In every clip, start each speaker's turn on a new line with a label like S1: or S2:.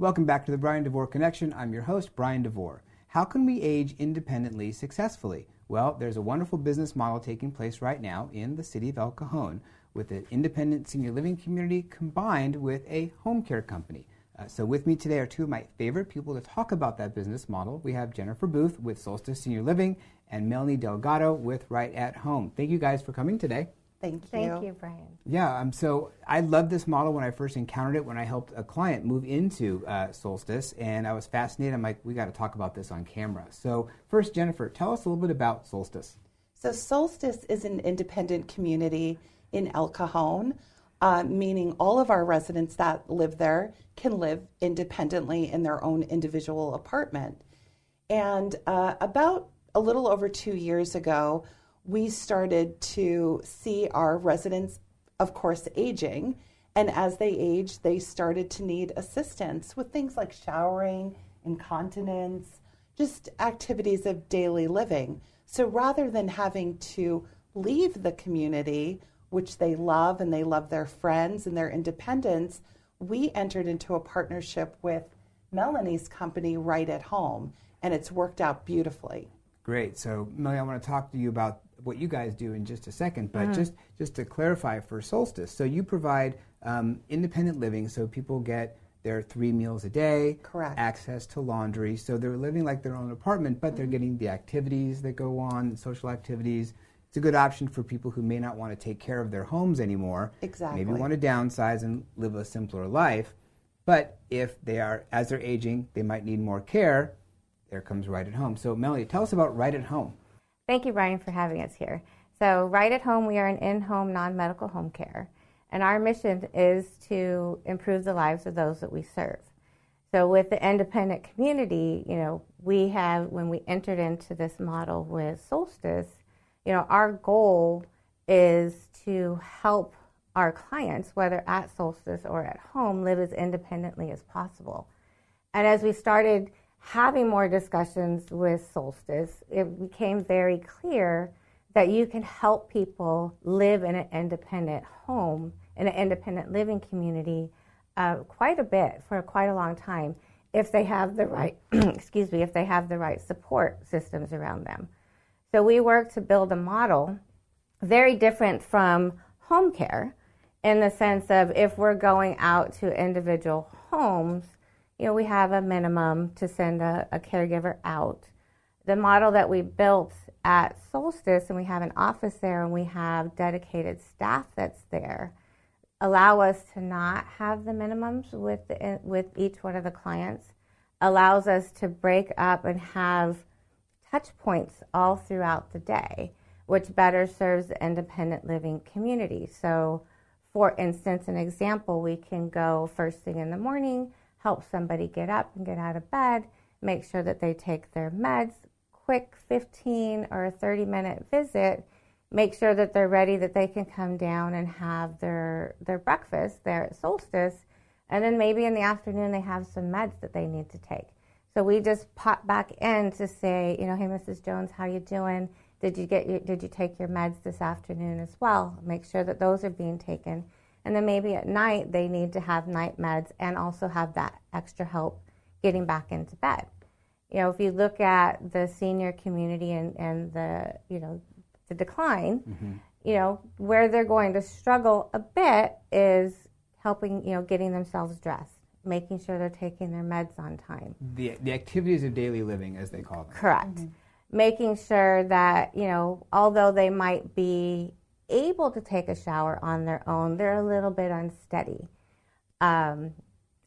S1: Welcome back to the Bryan Devore Connection. I'm your host, Bryan Devore. How can we age independently successfully? Well, there's a wonderful business model taking place right now in the city of El Cajon with an independent senior living community combined with a home care company. Uh, so, with me today are two of my favorite people to talk about that business model. We have Jennifer Booth with Solstice Senior Living and Melanie Delgado with Right at Home. Thank you guys for coming today.
S2: Thank you.
S3: Thank you, Bryan.
S1: Yeah, um, so I loved this model when I first encountered it when I helped a client move into uh, Solstice, and I was fascinated. I'm like, we got to talk about this on camera. So, first, Jennifer, tell us a little bit about Solstice.
S2: So, Solstice is an independent community in El Cajon, uh, meaning all of our residents that live there can live independently in their own individual apartment. And uh, about a little over two years ago, we started to see our residents, of course, aging. And as they aged, they started to need assistance with things like showering, incontinence, just activities of daily living. So rather than having to leave the community, which they love and they love their friends and their independence, we entered into a partnership with Melanie's company right at home, and it's worked out beautifully.
S1: Great. So, Melanie, I want to talk to you about what you guys do in just a second, but mm. just just to clarify for Solstice, so you provide um, independent living, so people get their three meals a day,
S2: correct,
S1: access to laundry, so they're living like their own apartment, but mm-hmm. they're getting the activities that go on, social activities. It's a good option for people who may not want to take care of their homes anymore.
S2: Exactly.
S1: Maybe want to downsize and live a simpler life. But if they are, as they're aging, they might need more care. There comes Right at Home. So, Melanie, tell us about Right at Home.
S3: Thank you, Bryan, for having us here. So, right at home, we are an in home non medical home care. And our mission is to improve the lives of those that we serve. So, with the independent community, you know, we have, when we entered into this model with Solstice, you know, our goal is to help our clients, whether at Solstice or at home, live as independently as possible. And as we started having more discussions with Solstice, it became very clear that you can help people live in an independent home, in an independent living community, uh, quite a bit for quite a long time if they have the right, excuse me, if they have the right support systems around them. So we work to build a model very different from home care in the sense of if we're going out to individual homes you know, we have a minimum to send a, a caregiver out. The model that we built at Solstice, and we have an office there, and we have dedicated staff that's there, allow us to not have the minimums with the, with each one of the clients. Allows us to break up and have touch points all throughout the day, which better serves the independent living community. So, for instance, an example, we can go first thing in the morning help somebody get up and get out of bed, make sure that they take their meds, quick 15 or 30 minute visit, make sure that they're ready that they can come down and have their their breakfast there at Solstice, and then maybe in the afternoon they have some meds that they need to take. So we just pop back in to say, you know, hey, Mrs. Jones, how you doing? Did you get your, did you take your meds this afternoon as well? Make sure that those are being taken. And then maybe at night they need to have night meds and also have that extra help getting back into bed. You know, if you look at the senior community and, and the, you know, the decline, mm-hmm. you know, where they're going to struggle a bit is helping, you know, getting themselves dressed, making sure they're taking their meds on time.
S1: The, the activities of daily living, as they call them.
S3: Correct. Mm-hmm. Making sure that, you know, although they might be able to take a shower on their own, they're a little bit unsteady. Um,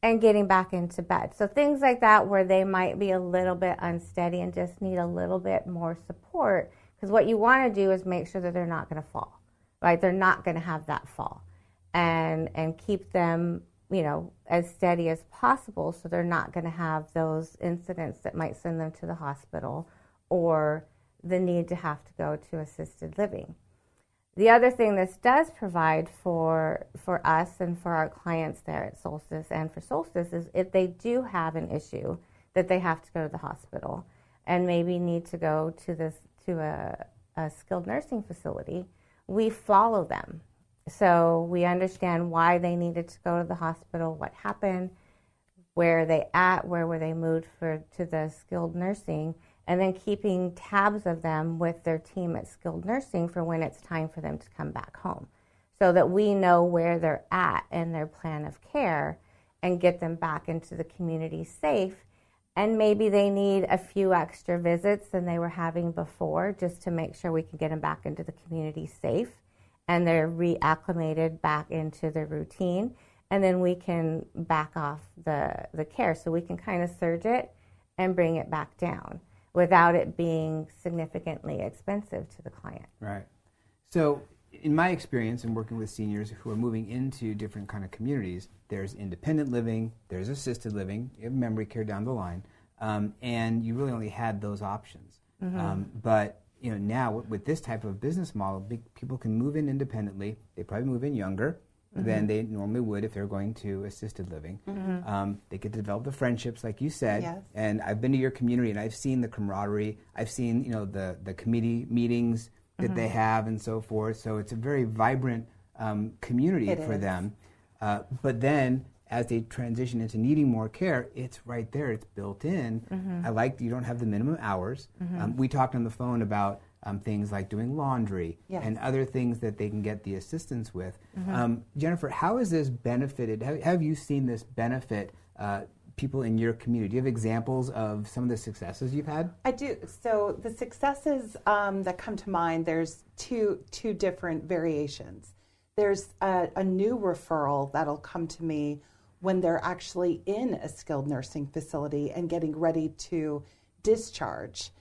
S3: and getting back into bed. So things like that where they might be a little bit unsteady and just need a little bit more support. Because what you want to do is make sure that they're not going to fall, right? They're not going to have that fall, and and keep them, you know, as steady as possible, so they're not going to have those incidents that might send them to the hospital or the need to have to go to assisted living. The other thing this does provide for for us and for our clients there at Solstice and for Solstice is if they do have an issue that they have to go to the hospital and maybe need to go to this to a, a skilled nursing facility, we follow them. So we understand why they needed to go to the hospital, what happened, where are they at, where were they moved for to the skilled nursing, and then keeping tabs of them with their team at skilled nursing for when it's time for them to come back home, so that we know where they're at in their plan of care and get them back into the community safe. And maybe they need a few extra visits than they were having before just to make sure we can get them back into the community safe and they're reacclimated back into their routine. And then we can back off the, the care. So we can kind of surge it and bring it back down without it being significantly expensive to the client.
S1: Right. So in my experience in working with seniors who are moving into different kind of communities, there's independent living, there's assisted living, you have memory care down the line, um, and you really only had those options. Mm-hmm. Um, but you know now with this type of business model, people can move in independently. They probably move in younger. Mm-hmm. Than they normally would if they're going to assisted living. Mm-hmm. Um, they get to develop the friendships, like you said.
S2: Yes.
S1: And I've been to your community, and I've seen the camaraderie. I've seen, you know, the the committee meetings that mm-hmm. they have and so forth. So it's a very vibrant um, community
S2: it
S1: for
S2: is.
S1: them. Uh, but then as they transition into needing more care, it's right there. It's built in. Mm-hmm. I like you don't have the minimum hours. Mm-hmm. Um, we talked on the phone about um, things like doing laundry
S2: yes.
S1: and other things that they can get the assistance with. Mm-hmm. Um, Jennifer, how has this benefited? Have, have you seen this benefit uh, people in your community? Do you have examples of some of the successes you've had?
S2: I do. So the successes um, that come to mind, there's two two different variations. There's a, a new referral that'll come to me when they're actually in a skilled nursing facility and getting ready to discharge.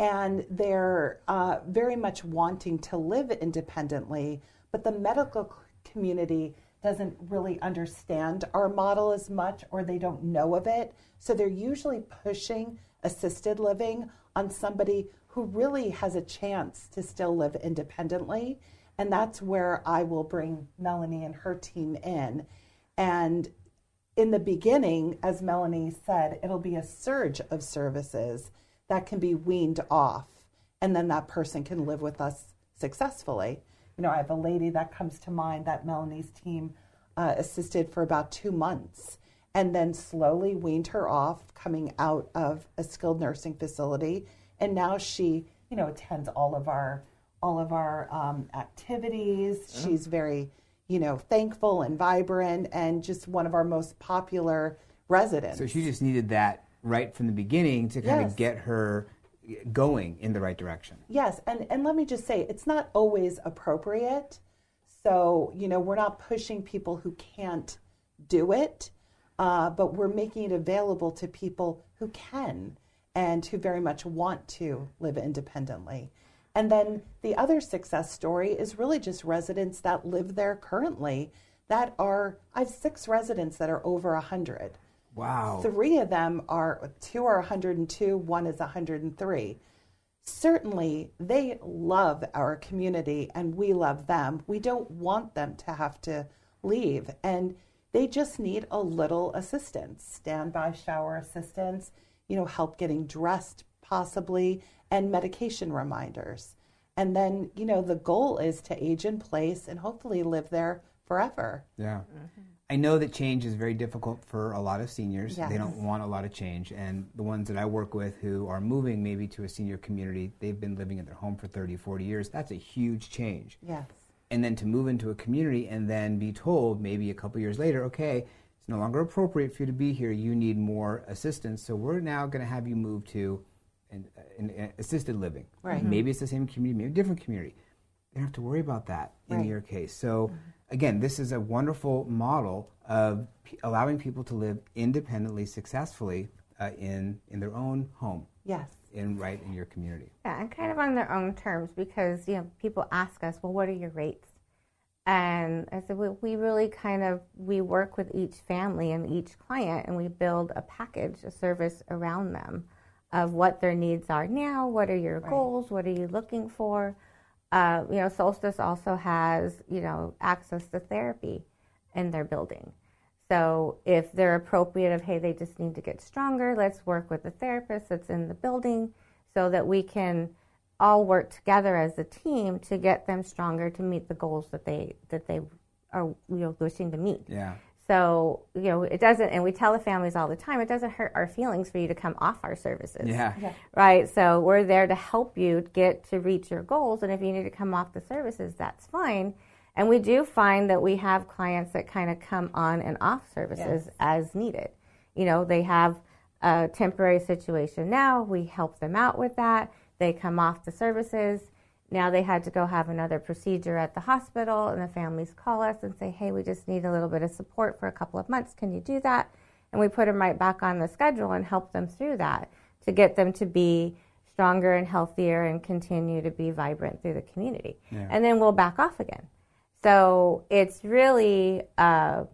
S2: And they're uh, very much wanting to live independently, but the medical community doesn't really understand our model as much or they don't know of it. So they're usually pushing assisted living on somebody who really has a chance to still live independently. And that's where I will bring Melanie and her team in. And in the beginning, as Melanie said, it'll be a surge of services that can be weaned off. And then that person can live with us successfully you know, I have a lady that comes to mind that Melanie's team uh, assisted for about two months and then slowly weaned her off coming out of a skilled nursing facility. And now she, you know, attends all of our all of our um, activities. Yeah. She's very, you know, thankful and vibrant and just one of our most popular residents.
S1: So she just needed that right from the beginning to kind yes. of get her going in the right direction.
S2: Yes, and and let me just say it's not always appropriate. So, you know, we're not pushing people who can't do it, uh, but we're making it available to people who can and who very much want to live independently. And then the other success story is really just residents that live there currently that are, I have six residents that are over 100.
S1: Wow.
S2: Three of them are, two are 102, one is 103. Certainly, they love our community and we love them. We don't want them to have to leave. And they just need a little assistance standby shower assistance, you know, help getting dressed possibly, and medication reminders. And then, you know, the goal is to age in place and hopefully live there forever.
S1: Yeah. Mm-hmm. I know that change is very difficult for a lot of seniors.
S2: Yes.
S1: They don't want a lot of change. And the ones that I work with who are moving maybe to a senior community, they've been living in their home for 30, 40 years. That's a huge change.
S2: Yes.
S1: And then to move into a community and then be told maybe a couple years later, okay, it's no longer appropriate for you to be here. You need more assistance. So we're now going to have you move to an, an, an assisted living.
S2: Right.
S1: Maybe it's the same community, maybe a different community. You don't have to worry about that in
S2: right.
S1: your case. So. Mm-hmm again, this is a wonderful model of p- allowing people to live independently, successfully uh, in in their own home.
S2: Yes.
S1: In right in your community.
S3: Yeah, and kind of on their own terms because you know people ask us, well, what are your rates? And I said, we, we really kind of we work with each family and each client, and we build a package, a service around them of what their needs are now. What are your right. goals? What are you looking for? Uh, you know, Solstice also has, you know, access to therapy in their building. So if they're appropriate of, hey, they just need to get stronger, let's work with the therapist that's in the building so that we can all work together as a team to get them stronger to meet the goals that they that they are you know wishing to meet.
S1: Yeah.
S3: So, you know, it doesn't, and we tell the families all the time, it doesn't hurt our feelings for you to come off our services.
S1: Yeah.
S2: Yeah.
S3: Right. So we're there to help you get to reach your goals. And if you need to come off the services, that's fine. And we do find that we have clients that kind of come on and off services
S2: Yes.
S3: as needed. You know, they have a temporary situation now. We help them out with that. They come off the services. Now they had to go have another procedure at the hospital, and the families call us and say, Hey, we just need a little bit of support for a couple of months. Can you do that? And we put them right back on the schedule and help them through that to get them to be stronger and healthier and continue to be vibrant through the community.
S1: Yeah.
S3: And then we'll back off again. So it's really uh,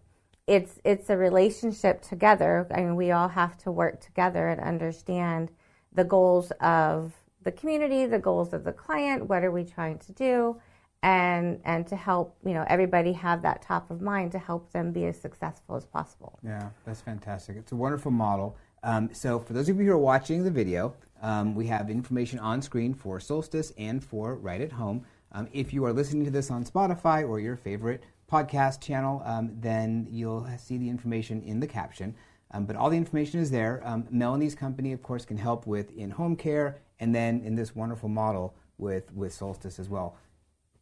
S3: it's it's a relationship together. I mean, we all have to work together and understand the goals of the community, the goals of the client. What are we trying to do? And and to help you know everybody have that top of mind to help them be as successful as possible.
S1: Yeah, that's fantastic. It's a wonderful model. Um, so, for those of you who are watching the video, um, we have information on screen for Solstice and for Right at Home. Um, if you are listening to this on Spotify or your favorite podcast channel, um, then you'll see the information in the caption. Um, but all the information is there. Um, Melanie's company, of course, can help with in home care and then in this wonderful model with, with Solstice as well.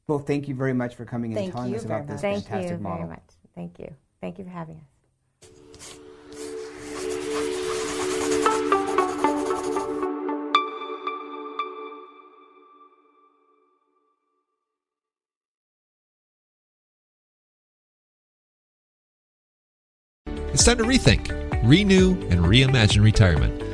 S1: Both, thank you very much for coming and
S2: Thank
S1: telling us about
S2: very
S1: this
S2: much.
S3: Thank
S1: fantastic
S3: you
S1: model.
S3: very much. Thank you. Thank you for having us.
S4: It's time to rethink, renew, and reimagine retirement.